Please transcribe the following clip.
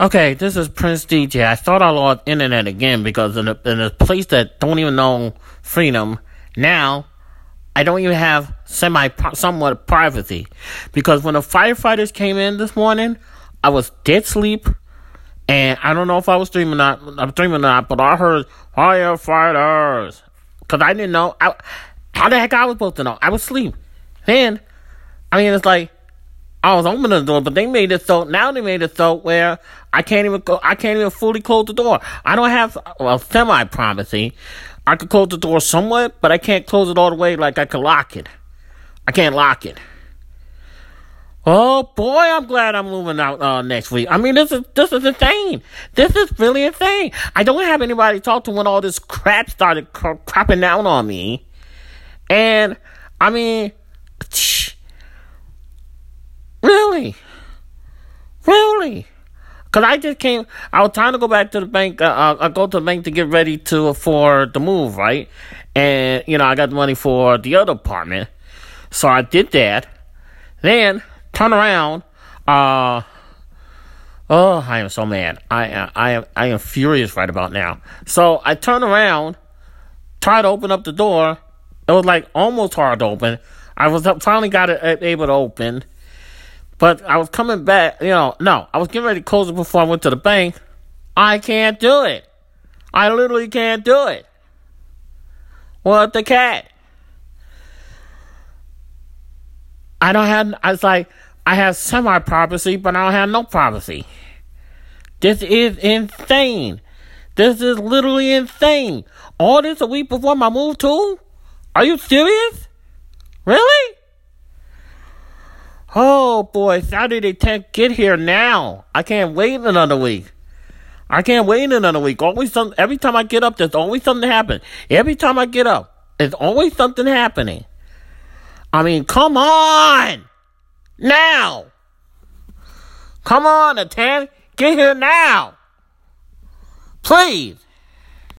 Okay, this is Prince DJ. I thought I lost internet again because in a, in a place that don't even know freedom, now I don't even have semi somewhat privacy. Because when the firefighters came in this morning, I was dead sleep, and I don't know if I was dreaming or not. I'm dreaming or not, but I heard firefighters because I didn't know. I, how the heck I was supposed to know? I was asleep. Then, I mean, it's like I was opening the door, but they made it so now they made it so where I can't even go. I can't even fully close the door. I don't have well semi privacy. I could close the door somewhat, but I can't close it all the way like I could lock it. I can't lock it. Oh boy, I'm glad I'm moving out uh, next week. I mean, this is this is insane. This is really insane. I don't have anybody to talk to when all this crap started cr- cropping down on me, and I mean. Really? Really? Cause I just came. I was trying to go back to the bank. Uh, uh, I go to the bank to get ready to for the move, right? And you know, I got the money for the other apartment, so I did that. Then turn around. Uh, oh, I am so mad. I uh, I am I am furious right about now. So I turn around, try to open up the door. It was like almost hard to open. I was finally got it able to open. But I was coming back, you know, no, I was getting ready to close it before I went to the bank. I can't do it. I literally can't do it. What the cat? I don't have, I was like, I have semi privacy, but I don't have no privacy. This is insane. This is literally insane. All this a week before my move too? Are you serious? Really? Oh boy, Saturday 10th, get here now. I can't wait another week. I can't wait another week. Always some, every time I get up, there's always something happening. Every time I get up, there's always something happening. I mean, come on! Now! Come on, 10th, get here now! Please!